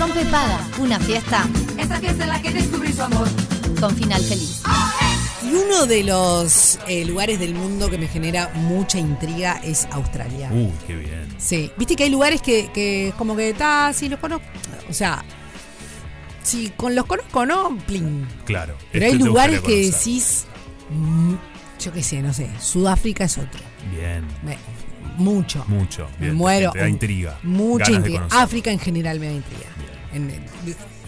Rompe Paga, una fiesta Esta fiesta en la que descubrí su amor. con final feliz. Y uno de los eh, lugares del mundo que me genera mucha intriga es Australia. Uy, qué bien. Sí, viste que hay lugares que, que como que está, sí, los conozco. O sea, si con los conozco, ¿no? Plin. Claro. Pero Este hay lugares que decís, mm, yo qué sé, no sé, Sudáfrica es otro. Bien. Me- mucho. Mucho. Me muero. Te da intriga. Mucha intriga. África en general me da intriga. En- en-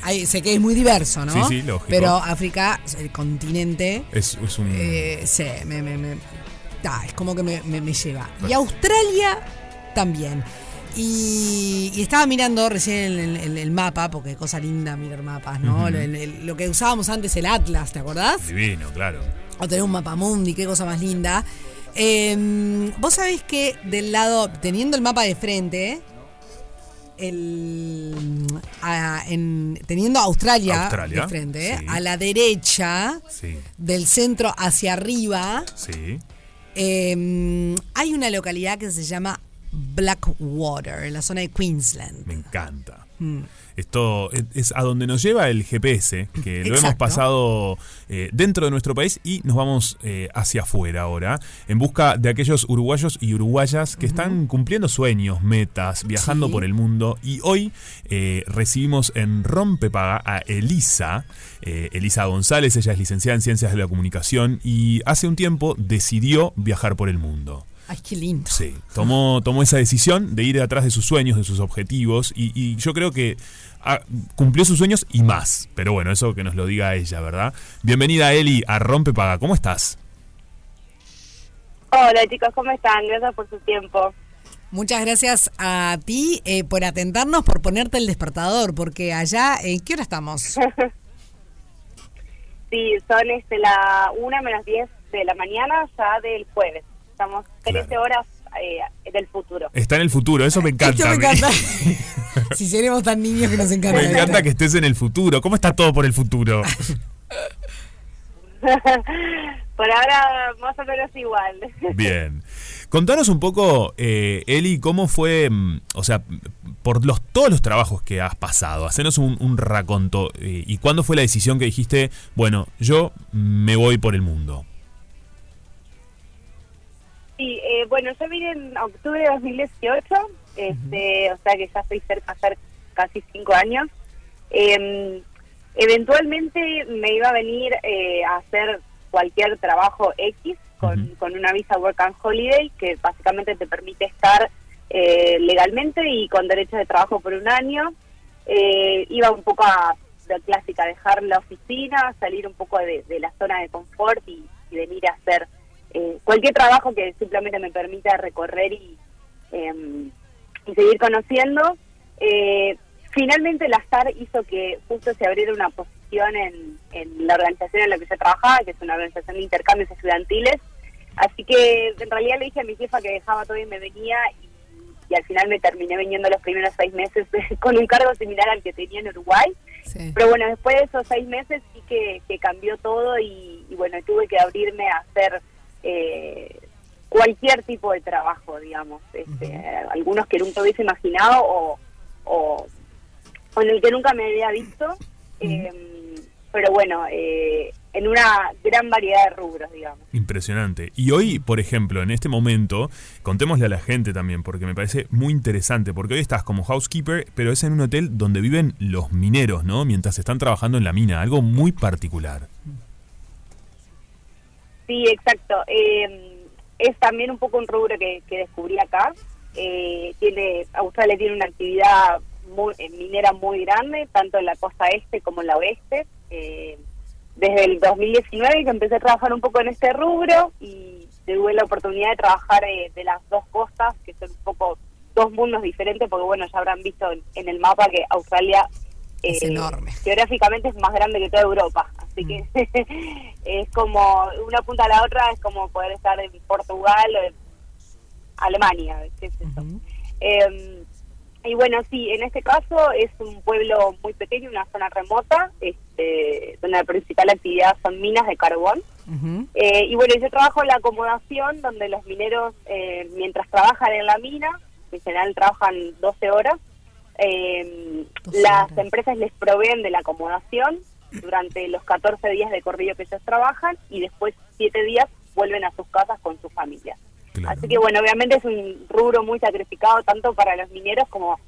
hay- sé que es muy diverso, ¿no? Sí, sí, lógico. Pero África, el continente, Es, es un. eh, sí, me, me- me- es como que me, lleva. Y Australia también. Y, y estaba mirando recién el, el- el mapa, porque cosa linda mirar mapas, ¿no? El- lo que usábamos antes, el Atlas, ¿te acordás? Divino, claro. O tener un mapa mundi, qué cosa más linda. Eh, Vos sabés que del lado, teniendo el mapa de frente, el, a- en- teniendo Australia, Australia, de frente, sí. a la derecha, Sí. del centro hacia arriba, Sí. eh, hay una localidad que se llama Blackwater, en la zona de Queensland. Me encanta. Mm. Esto es, a donde nos lleva el GPS, que lo hemos pasado eh, dentro de nuestro país y nos vamos eh, hacia afuera ahora, en busca de aquellos uruguayos y uruguayas que están cumpliendo sueños, metas, viajando Sí. por el mundo. Y hoy eh, recibimos en Rompepaga a Elisa, eh, Elisa González, ella es licenciada en Ciencias de la Comunicación y hace un tiempo decidió viajar por el mundo. Ay, qué lindo. Sí, tomó, tomó esa decisión de ir atrás de sus sueños, de sus objetivos, y, y yo creo que ah, cumplió sus sueños y más. Pero bueno, eso que nos lo diga ella, ¿verdad? Bienvenida, Eli, a Rompe Paga. ¿Cómo estás? Hola chicos, ¿cómo están? Gracias por su tiempo. Muchas gracias a ti eh, por atentarnos, por ponerte el despertador, porque allá, ¿en qué hora estamos? Sí, son este, la 1 menos 10 de la mañana ya del jueves. Estamos 13 Claro. horas eh, del futuro. Está en el futuro, eso me encanta. Esto me encanta. si seremos tan niños que nos encanta. Me encanta que estés en el futuro. ¿Cómo está todo por el futuro? por ahora más o menos igual. Bien. Contanos un poco, eh, Eli, cómo fue, mm, o sea, por los todos los trabajos que has pasado, hacenos un, un raconto. eh, ¿Y cuándo fue la decisión que dijiste, bueno, yo me voy por el mundo? Sí, eh, bueno, yo vine en octubre de 2018, este, o sea que ya estoy cerca de hacer casi cinco años. Eh, eventualmente me iba a venir eh, a hacer cualquier trabajo X con, una visa Work and Holiday que básicamente te permite estar eh, legalmente y con derechos de trabajo por un año. Eh, iba un poco a la clásica, dejar la oficina, salir un poco de, de la zona de confort y, y venir a hacer eh, cualquier trabajo que simplemente me permita recorrer y, em, y seguir conociendo. Eh, finalmente la STAR hizo que justo se abriera una posición en, en la organización en la que yo trabajaba, que es una organización de intercambios estudiantiles. Así que en realidad le dije a mi jefa que dejaba todo y me venía y, y al final me terminé viniendo los primeros seis meses con un cargo similar al que tenía en Uruguay. Sí. Pero bueno, después de esos seis meses sí que, que cambió todo y, y bueno, tuve que abrirme a hacer cualquier tipo de trabajo, digamos. Este, Algunos que nunca hubiese imaginado o, o, o en el que nunca me había visto. Eh, pero bueno, eh, en una gran variedad de rubros, digamos. Impresionante. Y hoy, por ejemplo, en este momento, contémosle a la gente también, porque me parece muy interesante, porque hoy estás como housekeeper, pero es en un hotel donde viven los mineros, ¿no? Mientras están trabajando en la mina, algo muy particular. Sí, exacto. Eh, es también un poco un rubro que, que descubrí acá. Eh, tiene Australia tiene una actividad muy, eh, minera muy grande, tanto en la costa este como en la oeste. Eh, desde el 2019 que empecé a trabajar un poco en este rubro y tuve la oportunidad de trabajar eh, de las dos costas, que son un poco dos mundos diferentes, porque bueno, ya habrán visto en, en el mapa que Australia Es enorme. geográficamente es más grande que toda Europa, así que es como una punta a la otra, es como poder estar en Portugal o en Alemania, qué es eso. Eh, y bueno, sí, en este caso es un pueblo muy pequeño, una zona remota, este, donde la principal actividad son minas de carbón. Eh, y bueno, yo trabajo en la acomodación, donde los mineros, eh, mientras trabajan en la mina, en general trabajan 12 horas, eh, 12 las empresas les proveen de la acomodación durante los 14 días de corrido que ellos trabajan y después 7 días vuelven a sus casas con sus familias. Claro. Así que bueno, obviamente es un rubro muy sacrificado tanto para los mineros como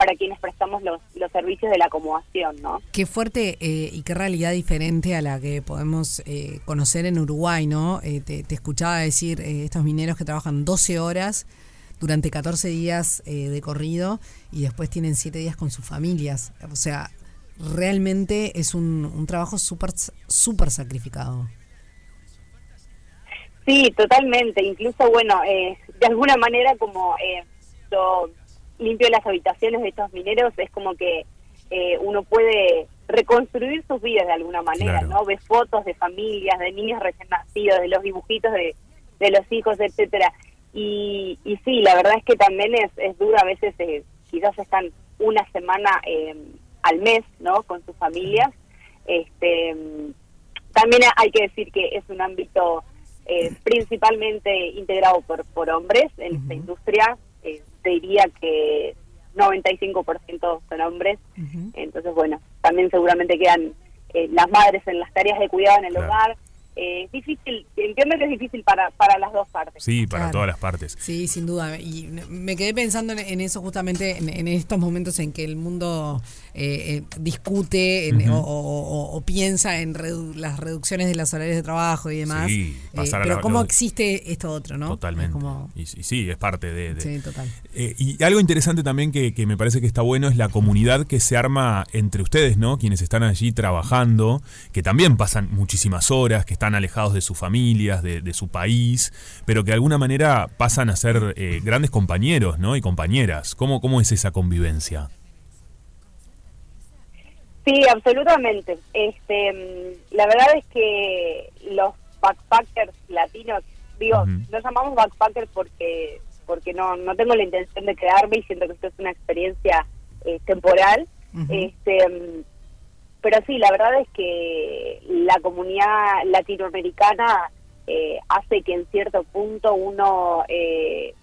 para quienes prestamos los, los servicios de la acomodación, ¿no? Qué fuerte eh, y qué realidad diferente a la que podemos eh, conocer en Uruguay, ¿no? Eh, te, te escuchaba decir eh, estos mineros que trabajan 12 horas durante 14 días eh, de corrido y después tienen 7 días con sus familias. O sea, realmente es un, un trabajo súper súper sacrificado. Sí, totalmente. Incluso, bueno, eh, de alguna manera como eh, yo limpio las habitaciones de estos mineros, es como que eh, uno puede reconstruir sus vidas de alguna manera, Claro. ¿no? Ves fotos de familias, de niños recién nacidos, de los dibujitos de, de los hijos, etcétera. Y, y sí, la verdad es que también es, es duro, a veces eh, quizás están una semana eh, al mes, ¿no? Con sus familias. Este, también hay que decir que es un ámbito eh, principalmente integrado por, por hombres en esta industria. Eh, te diría que 95% son hombres. Entonces, bueno, también seguramente quedan eh, las madres en las tareas de cuidado en el Claro. hogar. Eh, es difícil, entiendo que es difícil para, para las dos partes. Sí, para Claro. todas las partes. Sí, sin duda. Y me quedé pensando en, en eso justamente en, en estos momentos en que el mundo eh, eh, discute en- o, o- o- o piensa en redu- las reducciones de los horarios de trabajo y demás. Sí, Eh, pasar a pero la- ¿cómo lo- existe esto otro, no? Totalmente. Como- Y, y sí, es parte de... de- sí, total. Eh, y algo interesante también que, que me parece que está bueno es la comunidad que se arma entre ustedes, ¿no? Quienes están allí trabajando, que también pasan muchísimas horas, que están alejados de sus familias, de, de su país, pero que de alguna manera pasan a ser eh, grandes compañeros, ¿no? Y compañeras. ¿Cómo, ¿Cómo es esa convivencia? Sí, absolutamente. Este, mm, la verdad es que los backpackers latinos, digo, nos llamamos backpackers porque porque no no tengo la intención de quedarme y siento que esto es una experiencia eh, temporal. Este, mm, pero sí, la verdad es que la comunidad latinoamericana eh, hace que en cierto punto uno eh,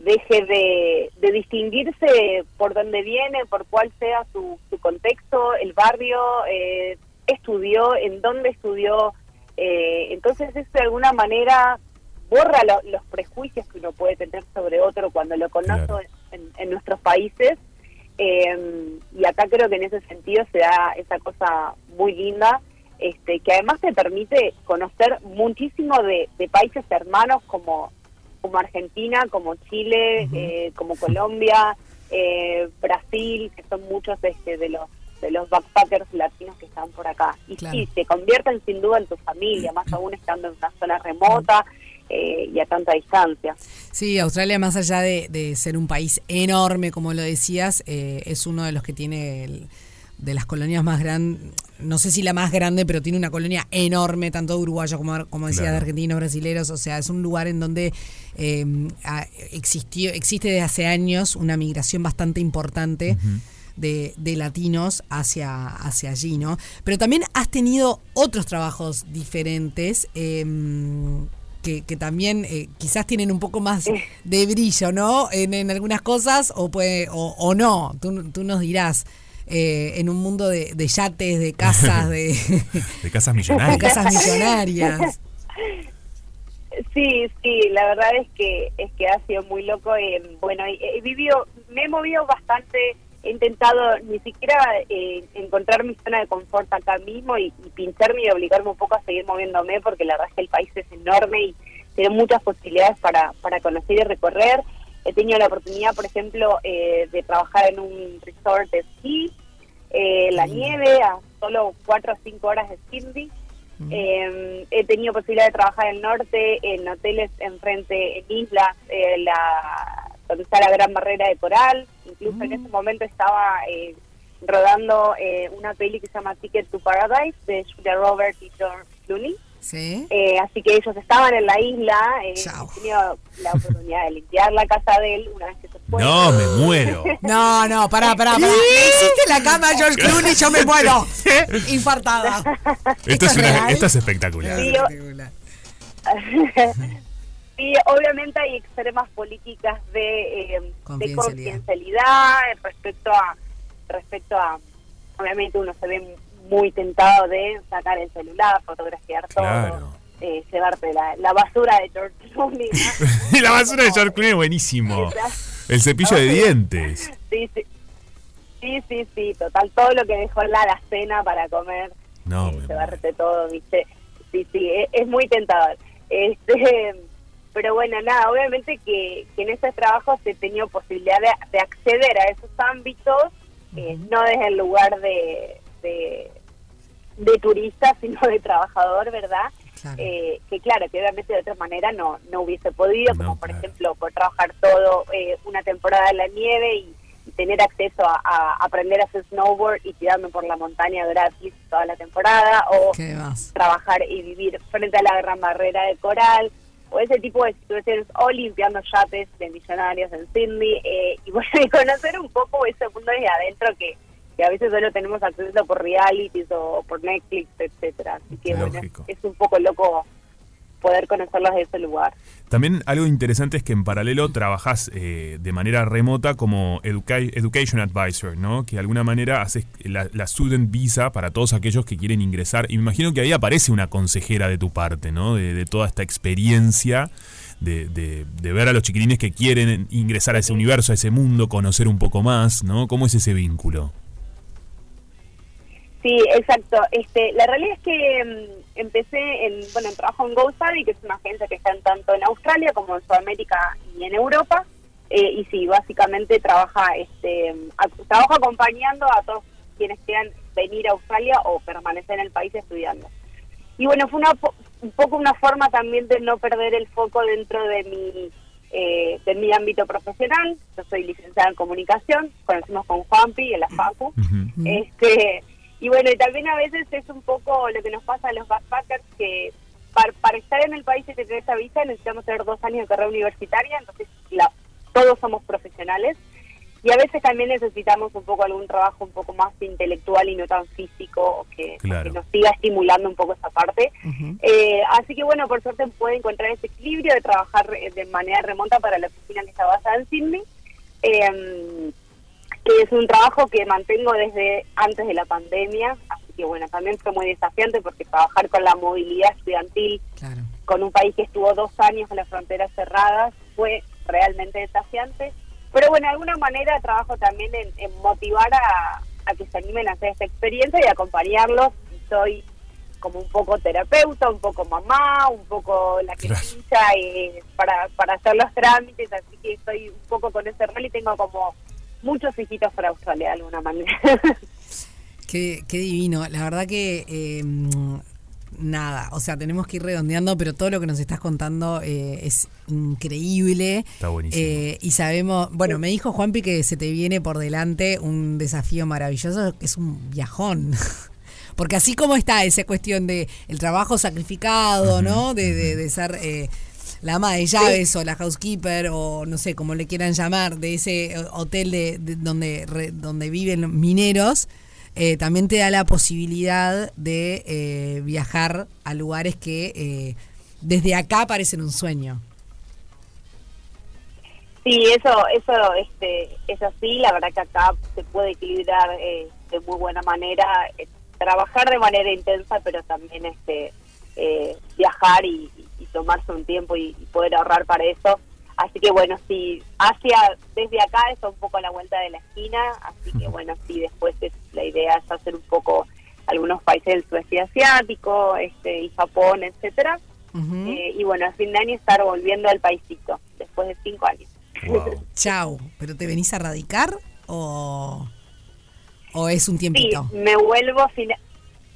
deje de, de distinguirse por dónde viene, por cuál sea su, su contexto, el barrio, eh, estudió, en dónde estudió. eh, entonces eso de alguna manera borra lo- los prejuicios que uno puede tener sobre otro cuando lo conoce Claro. en, en nuestros países. Eh, y acá creo que en ese sentido se da esa cosa muy linda, este, que además te permite conocer muchísimo de, de países hermanos como, como Argentina, como Chile, eh, como Colombia, eh, Brasil, que son muchos este, de los de los backpackers latinos que están por acá. Y Claro. sí, se convierten sin duda en tu familia, más aún estando en una zona remota eh, y a tanta distancia. Sí, Australia, más allá de, de ser un país enorme, como lo decías, eh, es uno de los que tiene el- de las colonias más grandes, no sé si la más grande, pero tiene una colonia enorme, tanto de uruguayos como, como decía, de argentinos, brasileros. O sea, es un lugar en donde eh, ha- existió, existe desde hace años una migración bastante importante. De, de latinos hacia, hacia allí, ¿no? Pero también has tenido otros trabajos diferentes em, que, que también eh, quizás tienen un poco más de brillo, ¿no? En, en algunas cosas o, puede, o, o no, tú, tú nos dirás. eh, en un mundo de, de yates, de casas, de, De casas de millonarias. casas millonarias. Sí, sí, la verdad es que es que ha sido muy loco. eh, bueno, he, he vivido, me he movido bastante, he intentado ni siquiera eh, encontrar mi zona de confort acá mismo y, y pincharme y obligarme un poco a seguir moviéndome porque la verdad es que el país es enorme y tiene muchas posibilidades para, para conocer y recorrer. He tenido la oportunidad, por ejemplo, eh, de trabajar en un resort de esquí, eh, la nieve, a solo cuatro o cinco horas de Cindy. Eh, he tenido posibilidad de trabajar en el norte, en hoteles enfrente, en islas, eh, la, donde está la gran barrera de coral. Incluso en ese momento estaba eh, rodando eh, una peli que se llama Ticket to Paradise de Julia Roberts y George Clooney. ¿Sí? Eh, así que ellos estaban en la isla. Eh, tenido la oportunidad de limpiar la casa de él una vez que se fue. No, me muero. No, no, pará, pará, pará. Hiciste la cama George Clooney, yo me muero. Infartada. Esto es, ¿Esto es una- esto es espectacular. Sí, Espectacular. Sí, obviamente hay extremas políticas de, eh, de Confidencialidad. respecto a, respecto a, obviamente uno se ve muy tentado de sacar el celular, fotografiar Claro. todo, eh, llevarte la, la basura de George Clooney. ¿no? y la basura de George Clooney es buenísimo. El cepillo de dientes. Sí, sí. Sí, sí, sí, total. Todo lo que dejó en la alacena para comer, No, eh, llevarte todo, ¿viste? Sí, sí, es, es muy tentador. Este, pero bueno, nada, obviamente que, que en ese trabajo se tenía posibilidad de, de acceder a esos ámbitos, eh, no desde el lugar de, de, de turista, sino de trabajador, ¿verdad? Claro. Eh, que claro, que obviamente de otra manera no, no hubiese podido, No, como por claro. ejemplo por trabajar todo eh, una temporada en la nieve y, y tener acceso a, a aprender a hacer snowboard y tirarme por la montaña gratis toda la temporada, o trabajar y vivir frente a la gran barrera de coral, o ese tipo de situaciones, o limpiando yates de millonarios en Sydney, eh, y bueno, y conocer un poco ese mundo desde adentro que, que a veces solo tenemos acceso por realities o por Netflix, etcétera. Así que bueno, es un poco loco poder conocerlos de ese lugar. También algo interesante es que en paralelo trabajás eh, de manera remota como educa- Education Advisor, ¿no? Que de alguna manera haces la, la Student Visa para todos aquellos que quieren ingresar. Y me imagino que ahí aparece una consejera de tu parte, ¿no? De, de toda esta experiencia, de, de- de ver a los chiquilines que quieren ingresar a ese universo, a ese mundo, conocer un poco más, ¿no? ¿Cómo es ese vínculo? Sí, exacto. Este, la realidad es que mm, empecé en, bueno, en trabajo en GoStudy, que es una agencia que está en tanto en Australia como en Sudamérica y en Europa. Eh, y sí, básicamente trabaja, este, a- trabaja acompañando a todos quienes quieran venir a Australia o permanecer en el país estudiando. Y bueno, fue una, un poco una forma también de no perder el foco dentro de mi, eh, de mi ámbito profesional. Yo soy licenciada en comunicación, conocimos con Juanpi en la FACU. Ujú. Este, y bueno, y también a veces es un poco lo que nos pasa a los backpackers, que para, para estar en el país y tener esa visa necesitamos tener dos años de carrera universitaria, entonces la- todos somos profesionales. Y a veces también necesitamos un poco algún trabajo un poco más intelectual y no tan físico, que, Claro. que nos siga estimulando un poco esa parte. Eh, así que bueno, por suerte puede encontrar ese equilibrio de trabajar eh, de manera remota para la oficina que está basada en Sydney. Eh, que es un trabajo que mantengo desde antes de la pandemia, así que bueno, también fue muy desafiante porque trabajar con la movilidad estudiantil Claro. con un país que estuvo dos años con las fronteras cerradas fue realmente desafiante. Pero bueno, de alguna manera trabajo también en, en motivar a, a que se animen a hacer esta experiencia y acompañarlos. Soy como un poco terapeuta, un poco mamá, un poco la que Claro. eh, para, para hacer los trámites, así que estoy un poco con ese rol y tengo como muchos hijitos para Australia de alguna manera. Qué, qué divino. La verdad que eh, mm, nada, o sea, tenemos que ir redondeando, pero todo lo que nos estás contando eh, es increíble. Está buenísimo. Eh, y sabemos, bueno, me dijo Juanpi que se te viene por delante un desafío maravilloso, que es un viajón. Porque así como está esa cuestión de el trabajo sacrificado, ¿no? De, de- de ser eh, la ama de llaves o la housekeeper o no sé, como le quieran llamar, de ese eh, hotel de, de donde, re- donde viven los mineros, eh, también te da la posibilidad de eh, viajar a lugares que eh, desde acá parecen un sueño. Sí, eso, eso este, es así. La verdad que acá se puede equilibrar eh, de muy buena manera, trabajar de manera intensa, pero también este, eh, viajar y, tomarse un tiempo y, y poder ahorrar para eso. Así que bueno, sí, Asia desde acá es un poco a la vuelta de la esquina, así que bueno, sí, después es, la idea es hacer un poco algunos países del sudeste asiático este, y Japón, etcétera. Eh, y bueno, a fin de año estar volviendo al paisito, después de cinco años. Wow. Chau, ¿pero te venís a radicar o, o es un Sí, tiempito? me vuelvo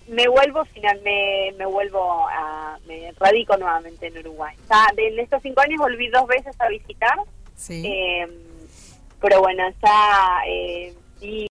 me vuelvo final, me, me vuelvo a, me radico nuevamente en Uruguay. Ya de en estos cinco años volví dos veces a visitar, Sí. eh, pero bueno, ya eh,